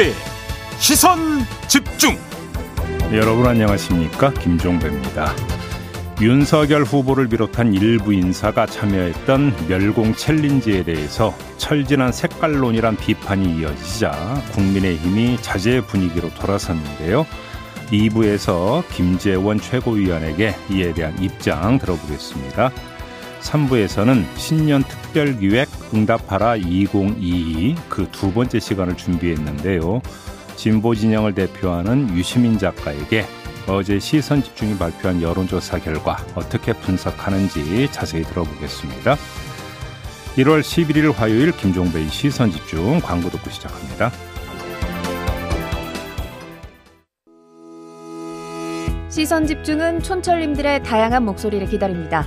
김종배 시선 집중. 여러분 안녕하십니까? 김종배입니다. 윤석열 후보를 비롯한 일부 인사가 참여했던 멸공 챌린지에 대해서 철진한 색깔론이란 비판이 이어지자 국민의힘이 자제 분위기로 돌아섰는데요. 2부에서 김재원 최고위원에게 이에 대한 입장 들어보겠습니다 3부에서는 신년 특별 기획 응답하라 2022 그 두 번째 시간을 준비했는데요. 진보 진영을 대표하는 유시민 작가에게 어제 시선 집중이 발표한 여론조사 결과 어떻게 분석하는지 자세히 들어보겠습니다. 1월 11일 화요일 김종배의 시선 집중 광고 듣고 시작합니다. 시선 집중은 촌철님들의 다양한 목소리를 기다립니다.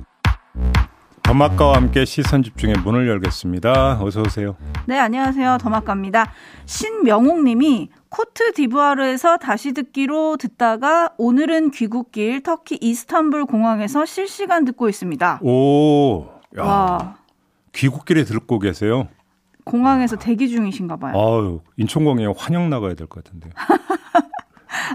더마카와 함께 시선 집중의 문을 열겠습니다. 어서 오세요. 네, 안녕하세요. 더마카입니다. 신명옥 님이 코트 디부아르에서 다시 듣기로 듣다가 오늘은 귀국길 터키 이스탄불 공항에서 실시간 듣고 있습니다. 오, 야, 와, 귀국길에 듣고 계세요. 공항에서 대기 중이신가 봐요. 아유, 인천공항에 환영 나가야 될 것 같은데요.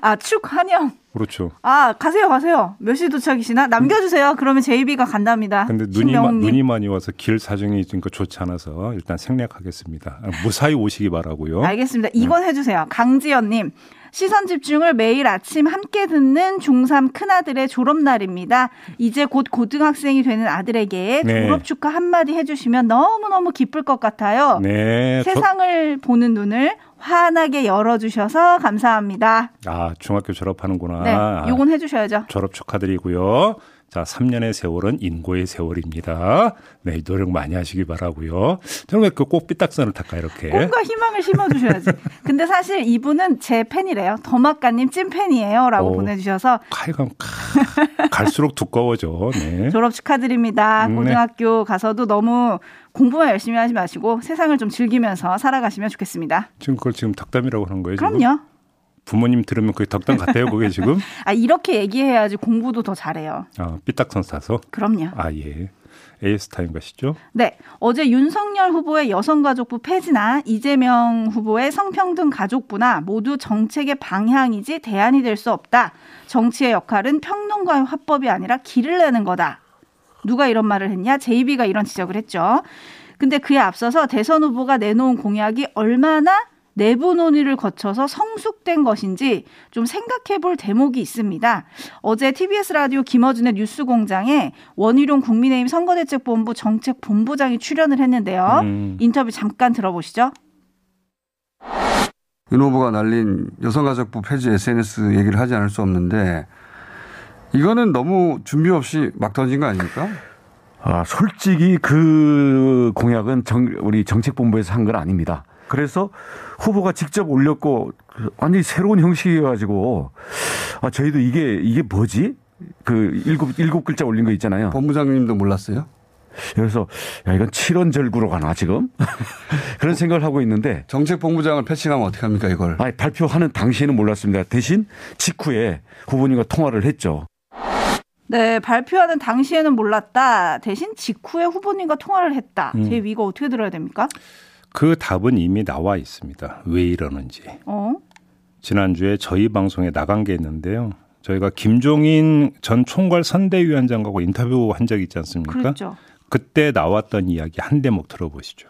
아, 축 환영. 그렇죠. 아, 가세요, 가세요. 몇 시 도착이시나? 남겨주세요. 그러면 제이비가 간답니다. 근데 눈이, 마. 눈이 많이 와서 길 사정이 좀 좋지 않아서 일단 생략하겠습니다. 아, 무사히 오시기 바라고요. 알겠습니다. 이건 해주세요. 강지연님. 시선 집중을 매일 아침 함께 듣는 중3 큰아들의 졸업날입니다. 이제 곧 고등학생이 되는 아들에게 네. 졸업 축하 한마디 해주시면 너무너무 기쁠 것 같아요. 네. 저- 세상을 보는 눈을 환하게 열어주셔서 감사합니다. 아, 중학교 졸업하는구나. 네, 아, 요건 해주셔야죠. 졸업 축하드리고요. 자, 3년의 세월은 인고의 세월입니다. 네, 노력 많이 하시기 바라고요. 저는 왜그꼭 삐딱선을 탈까 이렇게. 꿈과 희망을 심어주셔야지. 근데 사실 이분은 제 팬이래요. 더마까님 찐팬이에요. 라고 오. 보내주셔서 하여간 가- 갈수록 두꺼워져. 네. 졸업 축하드립니다. 네. 고등학교 가서도 너무 공부만 열심히 하지 마시고 세상을 좀 즐기면서 살아가시면 좋겠습니다. 지금 그걸 지금 덕담이라고 하는 거예요. 지금? 그럼요. 부모님 들으면 그게 덕담 같아요, 그게 지금? 아, 이렇게 얘기해야지 공부도 더 잘해요. 아, 삐딱선 사서? 그럼요. 아, 예. AS 타임 가시죠? 네. 어제 윤석열 후보의 여성가족부 폐지나 이재명 후보의 성평등 가족부나 모두 정책의 방향이지 대안이 될 수 없다. 정치의 역할은 평론가의 화법이 아니라 길을 내는 거다. 누가 이런 말을 했냐? JB가 이런 지적을 했죠. 근데 그에 앞서서 대선 후보가 내놓은 공약이 얼마나 내부 논의를 거쳐서 성숙된 것인지 좀 생각해 볼 대목이 있습니다. 어제 TBS 라디오 김어준의 뉴스 공장에 원희룡 국민의힘 선거대책본부 정책본부장이 출연을 했는데요. 음. 인터뷰 잠깐 들어보시죠. 윤 후보가 날린 여성가족부 폐지 SNS 얘기를 하지 않을 수 없는데 이거는 너무 준비 없이 막 던진 거 아닙니까? 아, 솔직히 그 공약은 정, 우리 정책본부에서 한 건 아닙니다. 그래서 후보가 직접 올렸고 완전히 새로운 형식이어가지고 아, 저희도 이게 이게 뭐지? 그 일곱 일곱 글자 올린 거 있잖아요. 본부장님도 몰랐어요? 그래서 야 이건 칠원절구로 가나 지금 그런 생각을 하고 있는데 정책 본부장을 패싱하면 어떻게 합니까 이걸? 아, 발표하는 당시에는 몰랐습니다. 대신 직후에 후보님과 통화를 했죠. 네, 발표하는 당시에는 몰랐다. 대신 직후에 후보님과 통화를 했다. 음. 제 이거 어떻게 들어야 됩니까? 그 답은 이미 나와 있습니다. 왜 이러는지. 어? 지난주에 저희 방송에 나간 게 있는데요. 저희가 김종인 전 총괄 선대위원장하고 인터뷰한 적이 있지 않습니까? 그렇죠. 그때 나왔던 이야기 한 대목 들어보시죠.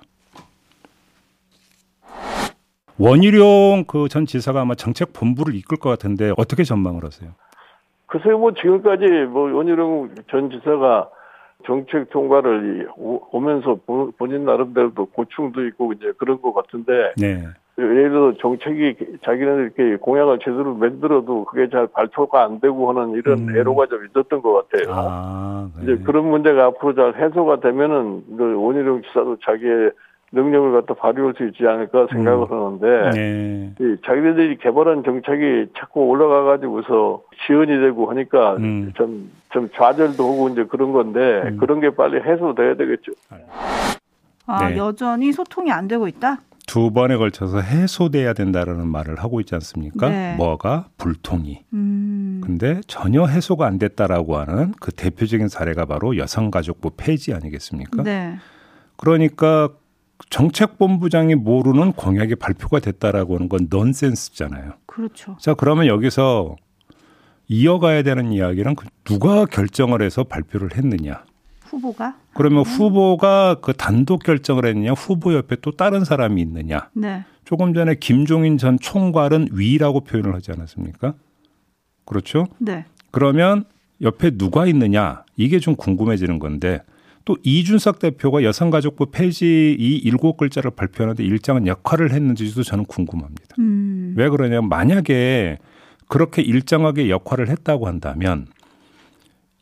원희룡 그 전 지사가 아마 정책 본부를 이끌 것 같은데 어떻게 전망을 하세요? 글쎄요, 뭐 지금까지 뭐 원희룡 전 지사가 정책 오- 오면서 본- 본인 나름대로도 고충도 있고 이제 그런 것 같은데 네. 예를 들어 정책이 자기네들 이렇게 공약을 제대로 만들어도 그게 잘 발표가 안 되고 하는 이런 음. 애로가 좀 있었던 것 같아요. 아, 네. 이제 그런 문제가 앞으로 잘 해소가 되면은 그 원희룡 지사도 자기의 능력을 갖다 발휘할 수 있지 않을까 생각을 음. 하는데 네. 이 자기들이 개발한 정책이 자꾸 올라가 가지고서 지연이 되고 하니까 음. 좀, 좀 좌절도 하고 이제 그런 건데 음. 그런 게 빨리 해소돼야 되겠죠. 아, 네. 여전히 소통이 안 되고 있다? 두 번에 걸쳐서 해소돼야 된다라는 말을 하고 있지 않습니까? 네. 뭐가 불통이. 음. 근데 전혀 해소가 안 됐다라고 하는 그 대표적인 사례가 바로 여성가족부 폐지 아니겠습니까? 네. 그러니까 정책본부장이 모르는 공약이 발표가 됐다라고 하는 건 넌센스잖아요. 그렇죠. 자, 그러면 여기서 이어가야 되는 이야기는 그 누가 결정을 해서 발표를 했느냐. 후보가? 그러면 후보가 그 단독 결정을 했느냐, 후보 옆에 또 다른 사람이 있느냐. 네. 조금 전에 김종인 전 총괄은 위라고 표현을 하지 않았습니까? 그렇죠? 네. 그러면 옆에 누가 있느냐 이게 좀 궁금해지는 건데 또 이준석 대표가 여성가족부 폐지 이 일곱 글자를 발표하는데 일정한 역할을 했는지도 저는 궁금합니다. 음. 왜 그러냐면 만약에 그렇게 일정하게 역할을 했다고 한다면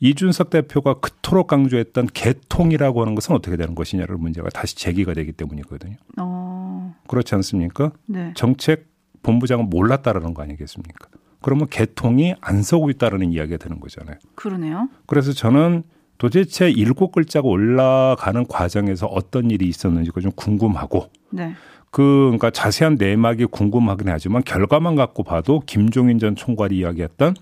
이준석 대표가 그토록 강조했던 개통이라고 하는 것은 어떻게 되는 것이냐를 문제가 다시 제기가 되기 때문이거든요. 어. 그렇지 않습니까? 네. 정책 본부장은 몰랐다라는 거 아니겠습니까? 그러면 개통이 안 서고 있다라는 이야기가 되는 거잖아요. 그러네요. 그래서 저는 도대체 일곱 글자가 올라가는 과정에서 어떤 일이 있었는지가 좀 궁금하고 네. 그 그러니까 자세한 내막이 궁금하긴 하지만 결과만 갖고 봐도 김종인 전 총괄이 이야기했던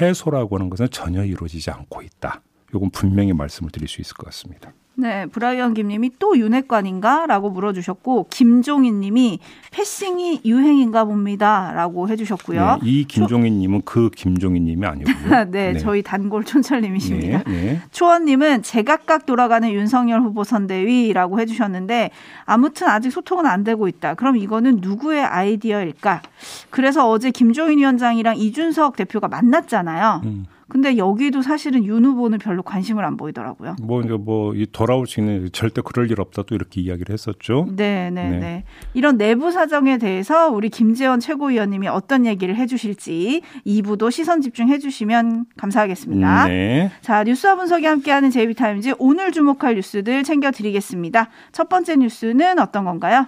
해소라고 하는 것은 전혀 이루어지지 않고 있다. 이건 분명히 말씀을 드릴 수 있을 것 같습니다. 네, 브라이언 김님이 또 윤핵관인가 라고 물어주셨고 김종인 님이 패싱이 유행인가 봅니다 라고 해주셨고요. 네, 이 김종인 님은 그 김종인 님이 아니고요. 네, 저희 단골 촌철님이십니다. 네, 네. 초원 님은 제각각 돌아가는 윤석열 후보 선대위라고 해주셨는데 아무튼 아직 소통은 안 되고 있다. 그럼 이거는 누구의 아이디어일까? 그래서 어제 김종인 위원장이랑 이준석 대표가 만났잖아요. 음. 근데 여기도 사실은 윤 후보는 별로 관심을 안 보이더라고요. 뭐 이제 뭐이 돌아올 수 있는 절대 그럴 일 없다 또 이렇게 이야기를 했었죠. 네, 네, 네. 네. 이런 내부 사정에 대해서 우리 김재원 최고위원님이 어떤 얘기를 해주실지 2부도 시선 집중해 주시면 감사하겠습니다. 네. 자, 뉴스와 분석이 함께하는 제이비타임즈 오늘 주목할 뉴스들 챙겨드리겠습니다. 첫 번째 뉴스는 어떤 건가요?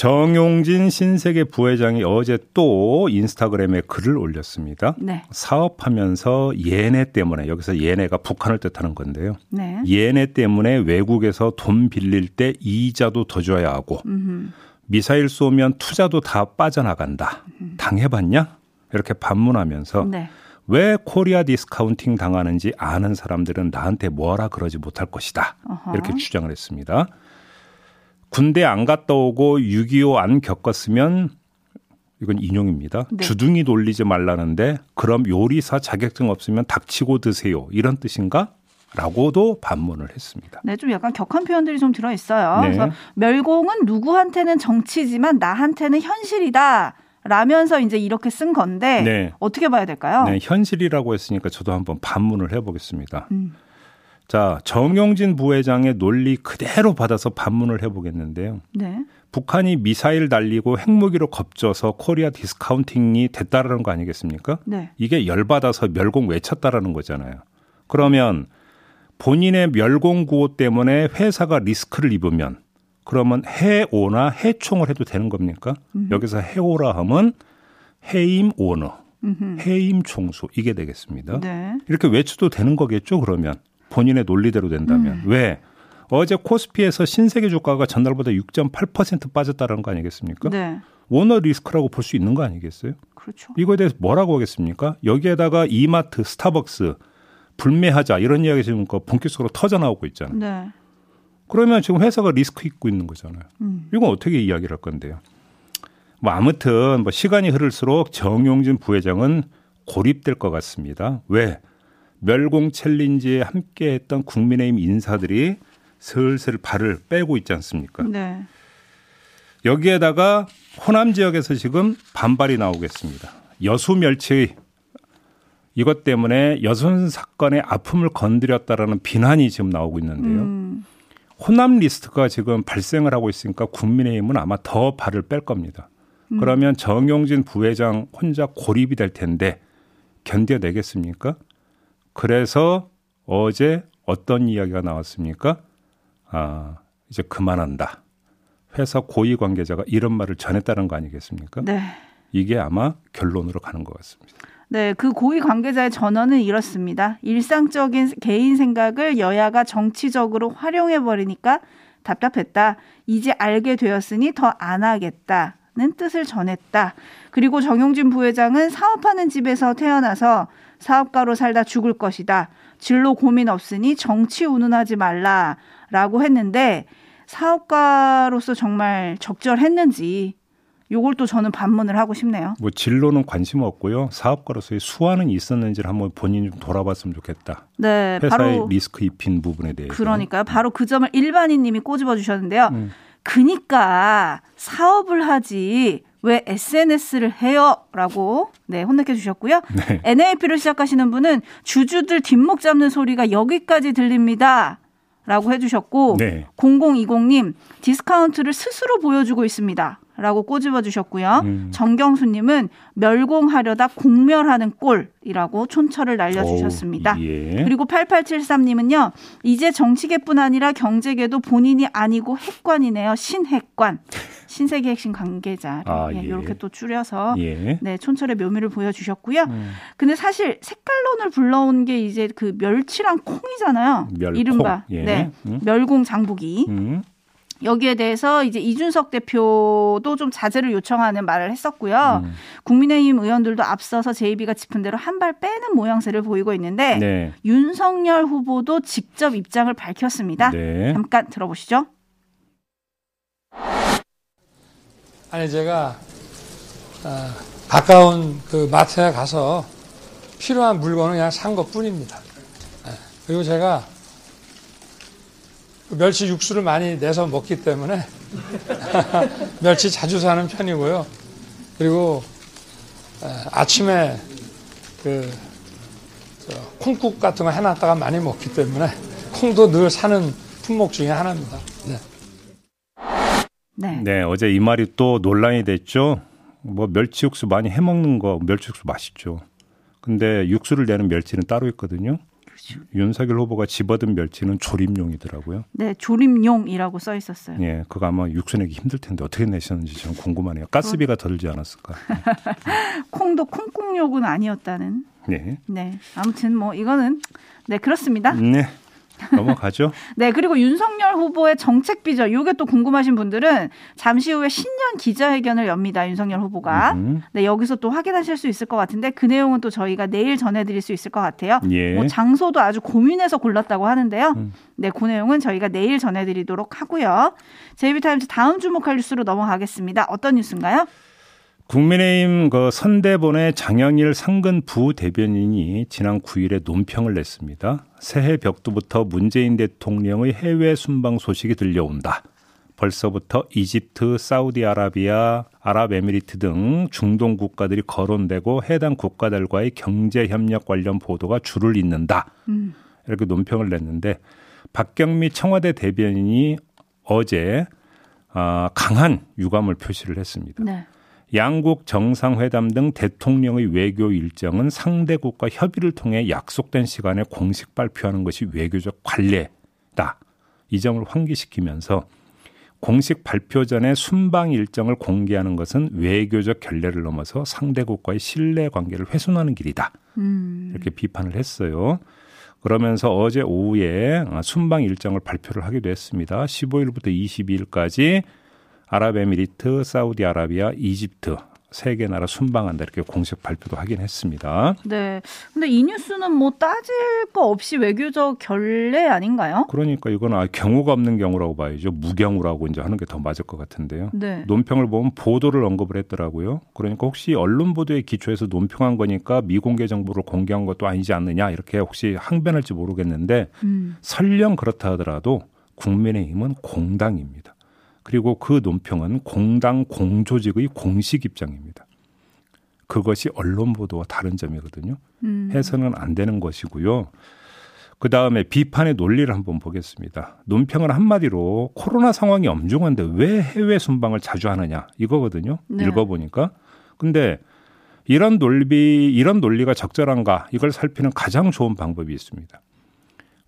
정용진 신세계 부회장이 어제 또 인스타그램에 글을 올렸습니다. 네, 사업하면서 예내 때문에 여기서 예내가 북한을 뜻하는 건데요. 네. 예내 때문에 외국에서 돈 빌릴 때 이자도 더 줘야 하고 음흠. 미사일 쏘면 투자도 다 빠져나간다. 당해봤냐? 이렇게 반문하면서 네. 왜 Korea discounting 당하는지 아는 사람들은 나한테 뭐라 그러지 못할 것이다. 어허. 이렇게 주장을 했습니다. 군대 안 갔다 오고 6.25 안 겪었으면 이건 인용입니다. 네. 주둥이 돌리지 말라는데 그럼 요리사 자격증 없으면 닥치고 드세요. 이런 뜻인가? 라고도 반문을 했습니다. 네, 좀 약간 격한 표현들이 좀 들어 있어요. 네. 그래서 멸공은 누구한테는 정치지만 나한테는 현실이다. 라면서 이제 이렇게 쓴 건데 네. 어떻게 봐야 될까요? 네, 현실이라고 했으니까 저도 한번 반문을 해보겠습니다. 음. 자, 정용진 부회장의 논리 그대로 받아서 반문을 해보겠는데요. 네. 북한이 미사일 날리고 핵무기로 겁줘서 Korea discounting이 됐다라는 거 아니겠습니까? 네. 이게 열받아서 멸공 외쳤다라는 거잖아요. 그러면 본인의 멸공 구호 때문에 회사가 리스크를 입으면 그러면 해오나 해총을 해도 되는 겁니까? 여기서 해오라 하면 해임 오너, 음흠. 해임 총수 이게 되겠습니다. 네. 이렇게 외쳐도 되는 거겠죠, 그러면. 본인의 논리대로 된다면. 왜? 어제 코스피에서 신세계 주가가 전날보다 6.8% 빠졌다는 거 아니겠습니까? 네. 오너 리스크라고 볼 수 있는 거 아니겠어요? 그렇죠. 이거에 대해서 뭐라고 하겠습니까? 여기에다가 이마트, 스타벅스 불매하자 이런 이야기 지금 그 본격적으로 터져 나오고 있잖아요. 네. 그러면 지금 회사가 리스크 입고 있는 거잖아요. 음. 이건 어떻게 이야기를 할 건데요? 뭐 아무튼 뭐 시간이 흐를수록 정용진 부회장은 고립될 것 같습니다. 왜? 멸공 챌린지에 함께했던 국민의힘 인사들이 슬슬 발을 빼고 있지 않습니까? 네. 여기에다가 호남 지역에서 지금 반발이 나오겠습니다. 여수 멸치 이것 때문에 여순 사건의 아픔을 건드렸다라는 비난이 지금 나오고 있는데요. 음. 호남 리스트가 지금 발생을 하고 있으니까 국민의힘은 아마 더 발을 뺄 겁니다. 그러면 정용진 부회장 혼자 고립이 될 텐데 견뎌내겠습니까? 그래서 어제 어떤 이야기가 나왔습니까? 아, 이제 그만한다. 회사 고위 관계자가 이런 말을 전했다는 거 아니겠습니까? 네. 이게 아마 결론으로 가는 것 같습니다. 네, 그 고위 관계자의 전언은 이렇습니다. 일상적인 개인 생각을 여야가 정치적으로 활용해 버리니까 답답했다. 이제 알게 되었으니 더 안 하겠다 는 뜻을 전했다. 그리고 정용진 부회장은 사업하는 집에서 태어나서 사업가로 살다 죽을 것이다. 진로 고민 없으니 정치 운운하지 말라 라고 했는데 사업가로서 정말 적절했는지 요걸 또 저는 반문을 하고 싶네요. 뭐 진로는 관심 없고요. 사업가로서의 수완은 있었는지를 한번 본인이 좀 돌아봤으면 좋겠다. 네, 회사의 바로 리스크 입힌 부분에 대해서. 그러니까요. 바로 그 점을 일반인님이 꼬집어 주셨는데요. 음. 그니까 사업을 하지 왜 SNS를 해요?라고 네 혼내켜 주셨고요. 네. NAP를 시작하시는 분은 주주들 뒷목 잡는 소리가 여기까지 들립니다. 라고 해주셨고 네. 0020님 디스카운트를 스스로 보여주고 있습니다. 라고 꼬집어 주셨고요. 음. 정경수님은 멸공하려다 공멸하는 꼴이라고 촌철을 날려주셨습니다. 어우, 예. 그리고 8873님은요, 이제 정치계뿐 아니라 경제계도 본인이 아니고 핵관이네요. 신핵관. 신세계 핵심 관계자. 아, 예, 예. 이렇게 또 줄여서 예. 네, 촌철의 묘미를 보여주셨고요. 음. 근데 사실 색깔론을 불러온 게 이제 그 멸치랑 콩이잖아요. 멸콩. 이른바 예. 네, 음. 멸공 장보기. 음. 여기에 대해서 이제 이준석 대표도 좀 자제를 요청하는 말을 했었고요. 음. 국민의힘 의원들도 앞서서 제이비가 짚은 대로 한 발 빼는 모양새를 보이고 있는데 네. 윤석열 후보도 직접 입장을 밝혔습니다. 네. 잠깐 들어보시죠. 아니 제가 어, 가까운 그 마트에 가서 필요한 물건을 그냥 산 것뿐입니다. 예. 그리고 제가 그 멸치 육수를 많이 내서 먹기 때문에 멸치 자주 사는 편이고요. 그리고 에, 아침에 그 저, 콩국 같은 거 해놨다가 많이 먹기 때문에 콩도 늘 사는 품목 중에 하나입니다. 네. 네. 네, 어제 이 말이 또 논란이 됐죠. 뭐 멸치 육수 많이 해 먹는 거 멸치 육수 맛있죠. 근데 육수를 내는 멸치는 따로 있거든요. 그렇죠. 윤석열 후보가 집어든 멸치는 조림용이더라고요. 네, 조림용이라고 써 있었어요. 예, 그거 아마 육수 내기 힘들 텐데 어떻게 내셨는지 좀 궁금하네요. 가스비가 더 들지 않았을까? 콩도 콩국욕은 아니었다는. 네. 네. 아무튼 뭐 이거는 네, 그렇습니다. 네. 넘어가죠. 네, 그리고 윤석열 후보의 정책 비전, 요게 또 궁금하신 분들은 잠시 후에 신년 기자회견을 엽니다. 윤석열 후보가. 음, 네, 여기서 또 확인하실 수 있을 것 같은데 그 내용은 또 저희가 내일 전해드릴 수 있을 것 같아요. 예. 뭐 장소도 아주 고민해서 골랐다고 하는데요. 음. 네, 그 내용은 저희가 내일 전해드리도록 하고요. 제이비타임즈 다음 주목할 뉴스로 넘어가겠습니다. 어떤 뉴스인가요? 국민의힘 그 선대본의 장영일 상근 부대변인이 지난 9일에 논평을 냈습니다. 새해 벽두부터 문재인 대통령의 해외 순방 소식이 들려온다. 벌써부터 이집트, 사우디아라비아, 아랍에미리트 등 중동 국가들이 거론되고 해당 국가들과의 경제 협력 관련 보도가 줄을 잇는다. 음. 이렇게 논평을 냈는데 박경미 청와대 대변인이 어제 아, 강한 유감을 표시를 했습니다. 네. 양국 정상회담 등 대통령의 외교 일정은 상대국과 협의를 통해 약속된 시간에 공식 발표하는 것이 외교적 관례다. 이 점을 환기시키면서 공식 발표 전에 순방 일정을 공개하는 것은 외교적 결례를 넘어서 상대국과의 신뢰 관계를 훼손하는 길이다. 음. 이렇게 비판을 했어요. 그러면서 어제 오후에 순방 일정을 발표를 하기도 했습니다. 15일부터 22일까지 아랍에미리트, 사우디아라비아, 이집트 세개 나라 순방한다 이렇게 공식 발표도 하긴 했습니다. 네. 근데 이 뉴스는 뭐 따질 거 없이 외교적 결례 아닌가요? 그러니까 이건 아, 경우가 없는 경우라고 봐야죠. 무경우라고 이제 하는 게 더 맞을 것 같은데요. 네. 논평을 보면 보도를 언급을 했더라고요. 그러니까 혹시 언론 보도에 기초해서 논평한 거니까 미공개 정보를 공개한 것도 아니지 않느냐 이렇게 혹시 항변할지 모르겠는데 음. 설령 그렇다 하더라도 국민의힘은 공당입니다. 그리고 그 논평은 공당 공조직의 공식 입장입니다. 그것이 언론 보도와 다른 점이거든요. 음. 해서는 안 되는 것이고요. 그 다음에 비판의 논리를 한번 보겠습니다. 논평을 한마디로 코로나 상황이 엄중한데 왜 해외 순방을 자주 하느냐 이거거든요. 네. 읽어보니까. 근데 이런 논리, 이런 논리가 적절한가 이걸 살피는 가장 좋은 방법이 있습니다.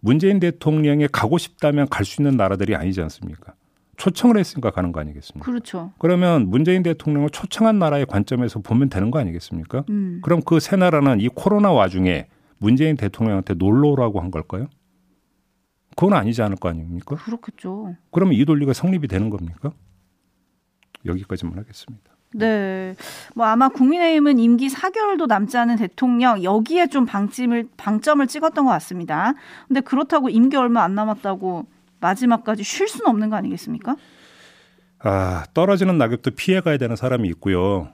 문재인 대통령이 가고 싶다면 갈 수 있는 나라들이 아니지 않습니까? 초청을 했으니까 가는 거 아니겠습니까? 그렇죠. 그러면 문재인 대통령을 초청한 나라의 관점에서 보면 되는 거 아니겠습니까? 음. 그럼 그 세 나라는 이 코로나 와중에 문재인 대통령한테 놀러 오라고 한 걸까요? 그건 아니지 않을 거 아닙니까? 그렇겠죠. 그러면 이 논리가 성립이 되는 겁니까? 여기까지만 하겠습니다. 네. 뭐 아마 국민의힘은 임기 4개월도 남지 않은 대통령 여기에 좀 방점을 방점을 찍었던 것 같습니다. 근데 그렇다고 임기 얼마 안 남았다고 마지막까지 쉴 수는 없는 거 아니겠습니까? 아, 떨어지는 낙엽도 피해 가야 되는 사람이 있고요.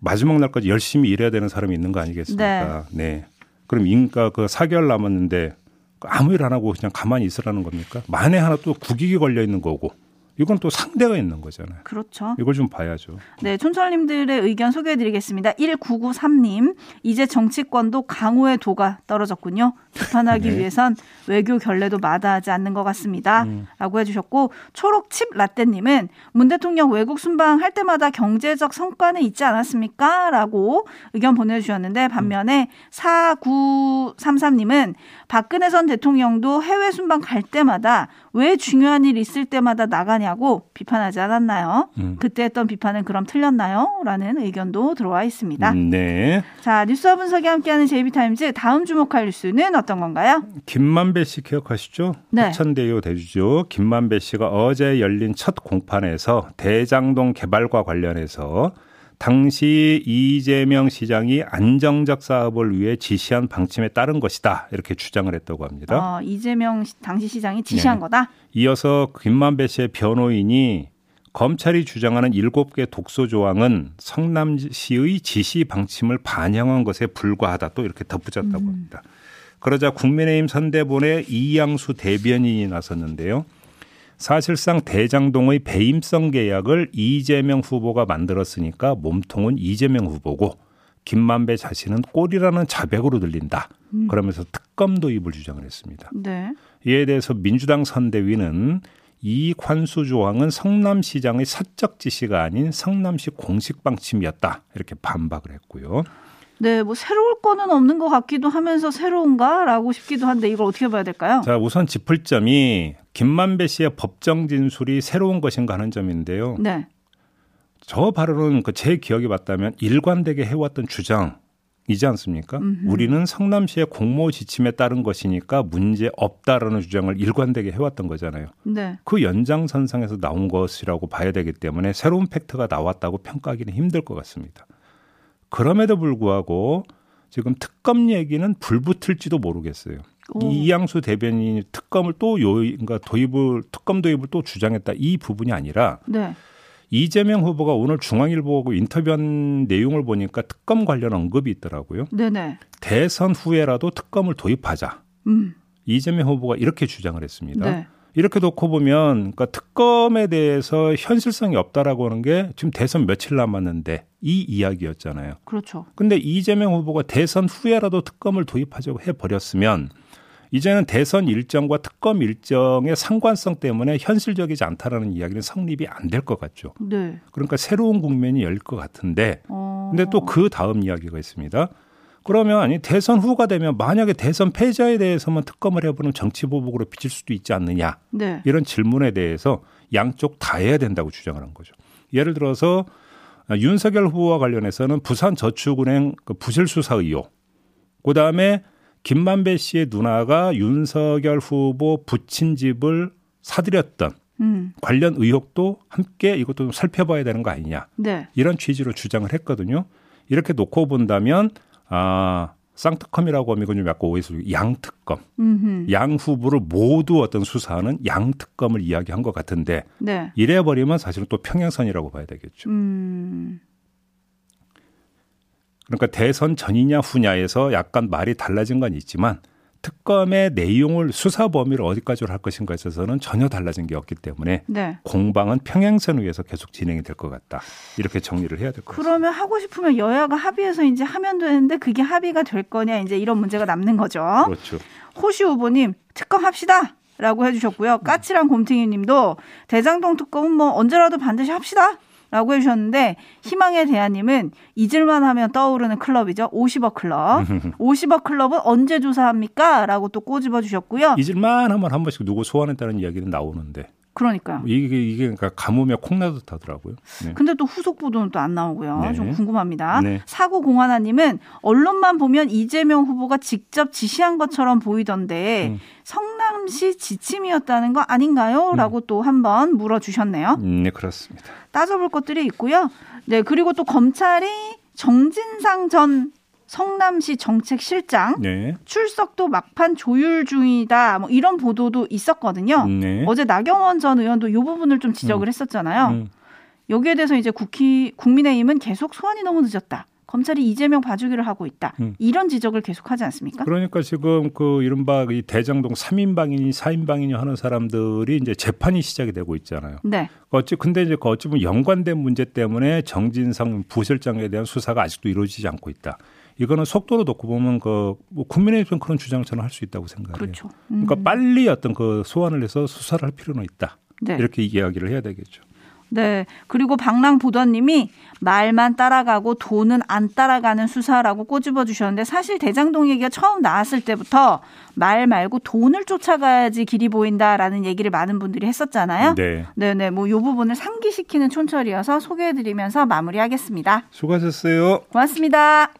마지막 날까지 열심히 일해야 되는 사람이 있는 거 아니겠습니까? 네. 그럼 인가 그 4개월 남았는데 아무 일 안 하고 그냥 가만히 있으라는 겁니까? 만에 하나 또 국익이 걸려 있는 거고. 이건 또 상대가 있는 거잖아요. 그렇죠. 이걸 좀 봐야죠. 네, 촌철님들의 의견 소개해드리겠습니다. 1993님, 이제 정치권도 강호의 도가 떨어졌군요. 비판하기 네. 위해선 외교 결례도 마다하지 않는 것 같습니다. 음. 라고 해주셨고, 초록칩 라떼님은 문 대통령 외국 순방 할 때마다 경제적 성과는 있지 않았습니까? 라고 의견 보내주셨는데, 반면에 4933님은 박근혜 전 대통령도 해외 순방 갈 때마다 왜 중요한 일 있을 때마다 나가냐 고 비판하지 않았나요? 음. 그때 했던 비판은 그럼 틀렸나요? 라는 의견도 들어와 있습니다. 음, 네. 자, 뉴스와 분석이 함께하는 제이비타임즈 다음 주목할 뉴스는 어떤 건가요? 김만배 씨 기억하시죠? 네. 하천대유 대주주 김만배 씨가 어제 열린 첫 공판에서 대장동 개발과 관련해서 당시 이재명 시장이 안정적 사업을 위해 지시한 방침에 따른 것이다 이렇게 주장을 했다고 합니다. 어, 이재명 시- 당시 시장이 지시한 네. 거다? 이어서 김만배 씨의 변호인이 검찰이 주장하는 일곱 개 독소 조항은 성남시의 지시 방침을 반영한 것에 불과하다 또 이렇게 덧붙였다고 합니다. 그러자 국민의힘 선대본의 이양수 대변인이 나섰는데요. 사실상 대장동의 배임성 계약을 이재명 후보가 만들었으니까 몸통은 이재명 후보고 김만배 자신은 꼴이라는 자백으로 들린다. 그러면서 특검 도입을 주장을 했습니다. 네. 이에 대해서 민주당 선대위는 이 관수 조항은 성남시장의 사적 지시가 아닌 성남시 공식 방침이었다 이렇게 반박을 했고요. 네, 뭐 새로울 거는 없는 것 같기도 하면서 새로운가라고 싶기도 한데 이걸 어떻게 봐야 될까요? 자 우선 짚을 점이 김만배 씨의 법정 진술이 새로운 것인가 하는 점인데요. 네. 저 발언은 그 제 기억이 맞다면 일관되게 해왔던 주장이지 않습니까? 음흠. 우리는 성남시의 공모 지침에 따른 것이니까 문제 없다라는 주장을 일관되게 해왔던 거잖아요. 네. 그 연장선상에서 나온 것이라고 봐야 되기 때문에 새로운 팩트가 나왔다고 평가하기는 힘들 것 같습니다. 그럼에도 불구하고 지금 특검 얘기는 불붙을지도 모르겠어요. 오. 이양수 대변인이 특검을 또 요, 그러니까 도입을 특검 도입을 또 주장했다 이 부분이 아니라 네. 이재명 후보가 오늘 중앙일보하고 인터뷰한 내용을 보니까 특검 관련 언급이 있더라고요. 네네. 대선 후에라도 특검을 도입하자. 음. 이재명 후보가 이렇게 주장을 했습니다. 네. 이렇게 놓고 보면 그러니까 특검에 대해서 현실성이 없다라고 하는 게 지금 대선 며칠 남았는데 이 이야기였잖아요. 그렇죠. 근데 이재명 후보가 대선 후에라도 특검을 도입하자고 해 버렸으면 이제는 대선 일정과 특검 일정의 상관성 때문에 현실적이지 않다라는 이야기는 성립이 안 될 것 같죠. 네. 그러니까 새로운 국면이 열릴 것 같은데 어. 근데 또 그 다음 이야기가 있습니다. 그러면 아니 대선 후가 되면 만약에 대선 패자에 대해서만 특검을 해보는 정치 보복으로 비칠 수도 있지 않느냐 네. 이런 질문에 대해서 양쪽 다 해야 된다고 주장을 한 거죠. 예를 들어서 윤석열 후보와 관련해서는 부산 저축은행 그 부실 수사 의혹, 그 다음에 김만배 씨의 누나가 윤석열 후보 부친 집을 사들였던 음. 관련 의혹도 함께 이것도 좀 살펴봐야 되는 거 아니냐. 네. 이런 취지로 주장을 했거든요. 이렇게 놓고 본다면 아 쌍특검이라고 하면 이건 좀 약간 오해수 양특검, 음흠. 양 후보를 모두 어떤 수사하는 양특검을 이야기한 것 같은데 네. 이래 버리면 사실은 또 평행선이라고 봐야 되겠죠. 음. 그러니까 대선 전이냐 후냐에서 약간 말이 달라진 건 있지만 특검의 내용을 수사 범위를 어디까지로 할 것인가에 있어서는 전혀 달라진 게 없기 때문에 네. 공방은 평행선 위에서 계속 진행이 될 것 같다. 이렇게 정리를 해야 될 것 같습니다. 그러면 하고 싶으면 여야가 합의해서 이제 하면 되는데 그게 합의가 될 거냐 이제 이런 문제가 남는 거죠. 그렇죠. 호시 후보님 특검 합시다. 라고 해주셨고요. 까칠한 곰탱이님도 대장동 특검은 뭐 언제라도 반드시 합시다. 라고 해주셨는데 희망의 대안님은 잊을만 하면 떠오르는 클럽이죠. 50억 클럽. 50억 클럽은 언제 조사합니까? 라고 또 꼬집어 주셨고요. 잊을만 하면 한 번씩 누구 소환했다는 이야기는 나오는데 그러니까요. 이게 이게 그러니까 가뭄에 콩나듯 하더라고요. 네. 근데 또 후속 보도는 또 안 나오고요. 네. 좀 궁금합니다. 네. 사고 공하나님은 언론만 보면 이재명 후보가 직접 지시한 것처럼 보이던데 음. 성남시 지침이었다는 거 아닌가요? 라고 음. 또 한번 물어주셨네요. 음, 네, 그렇습니다. 따져볼 것들이 있고요. 네, 그리고 또 검찰이 정진상 전 성남시 정책실장 네. 출석도 막판 조율 중이다. 뭐 이런 보도도 있었거든요. 네. 어제 나경원 전 의원도 이 부분을 좀 지적을 음. 했었잖아요. 음. 여기에 대해서 이제 국희 국민의힘은 계속 소환이 너무 늦었다. 검찰이 이재명 봐주기를 하고 있다. 음. 이런 지적을 계속하지 않습니까? 그러니까 지금 그 이른바 이 대장동 3인방이니 4인방이니 하는 사람들이 이제 재판이 시작이 되고 있잖아요. 네. 어찌 근데 이제 그 어찌 보면 연관된 문제 때문에 정진상 부실장에 대한 수사가 아직도 이루어지지 않고 있다. 이거는 속도로 놓고 보면 그 뭐 국민의힘 그런 주장 저는 할 수 있다고 생각해요. 그렇죠. 음. 그러니까 빨리 어떤 그 소환을 해서 수사를 할 필요는 있다. 네. 이렇게 이야기를 해야 되겠죠. 네. 그리고 방랑 보더님이 말만 따라가고 돈은 안 따라가는 수사라고 꼬집어 주셨는데 사실 대장동 얘기가 처음 나왔을 때부터 말 말고 돈을 쫓아가야지 길이 보인다라는 얘기를 많은 분들이 했었잖아요. 네. 네네. 뭐 요 부분을 상기시키는 촌철이어서 소개해 드리면서 마무리하겠습니다. 수고하셨어요. 고맙습니다.